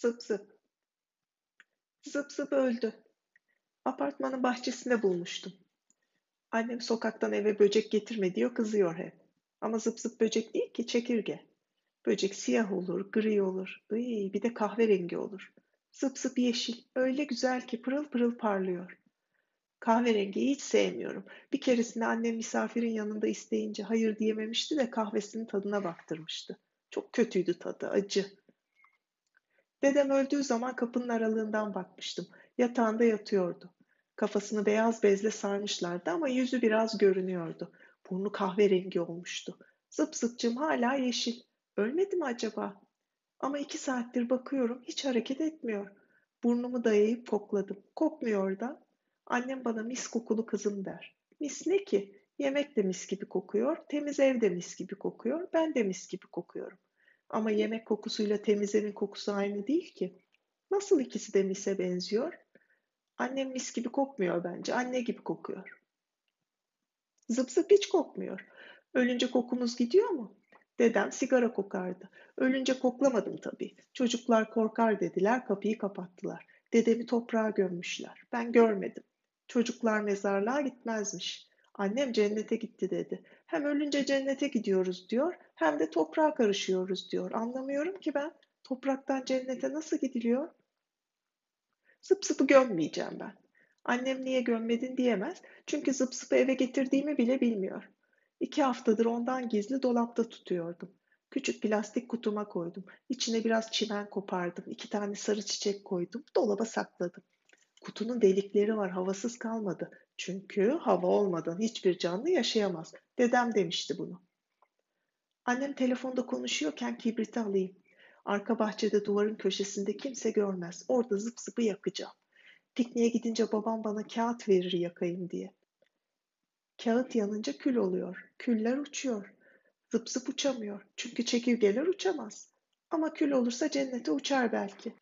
Zıp zıp. Zıp zıp öldü. Apartmanın bahçesinde bulmuştum. Annem sokaktan eve böcek getirme diyor, kızıyor hep. Ama zıp zıp böcek değil ki, çekirge. Böcek siyah olur, gri olur, Iy, bir de kahverengi olur. Zıp zıp yeşil, öyle güzel ki pırıl pırıl parlıyor. Kahverengiyi hiç sevmiyorum. Bir keresinde annem misafirin yanında isteyince hayır diyememişti de kahvesinin tadına baktırmıştı. Çok kötüydü tadı, acı. Dedem öldüğü zaman kapının aralığından bakmıştım. Yatağında yatıyordu. Kafasını beyaz bezle sarmışlardı ama yüzü biraz görünüyordu. Burnu kahverengi olmuştu. Zıp hala yeşil. Ölmedi mi acaba? Ama iki saattir bakıyorum hiç hareket etmiyor. Burnumu dayayıp kokladım. Kokmuyor da. Annem bana mis kokulu kızım der. Mis ne ki? Yemek de mis gibi kokuyor, temiz ev de mis gibi kokuyor, ben de mis gibi kokuyorum. Ama yemek kokusuyla temiz evin kokusu aynı değil ki. Nasıl ikisi de mise benziyor? Annem mis gibi kokmuyor bence, anne gibi kokuyor. Zıp zıp hiç kokmuyor. Ölünce kokumuz gidiyor mu? Dedem sigara kokardı. Ölünce koklamadım tabii. Çocuklar korkar dediler, kapıyı kapattılar. Dedemi toprağa gömmüşler. Ben görmedim. Çocuklar mezarlığa gitmezmiş. Annem cennete gitti dedi. Hem ölünce cennete gidiyoruz diyor, hem de toprağa karışıyoruz diyor. Anlamıyorum ki ben. Topraktan cennete nasıl gidiliyor? Zıp zıpı gömmeyeceğim ben. Annem niye gömmedin diyemez. Çünkü zıp zıpı eve getirdiğimi bile bilmiyor. İki haftadır ondan gizli dolapta tutuyordum. Küçük plastik kutuma koydum. İçine biraz çimen kopardım. İki tane sarı çiçek koydum. Dolaba sakladım. Kutunun delikleri var, havasız kalmadı. Çünkü hava olmadan hiçbir canlı yaşayamaz. Dedem demişti bunu. Annem telefonda konuşuyorken kibriti alayım. Arka bahçede duvarın köşesinde kimse görmez. Orada zıp zıpı yakacağım. Pikniğe gidince babam bana kağıt verir yakayım diye. Kağıt yanınca kül oluyor. Küller uçuyor. Zıp zıp uçamıyor. Çünkü çekirgeler uçamaz. Ama kül olursa cennete uçar belki.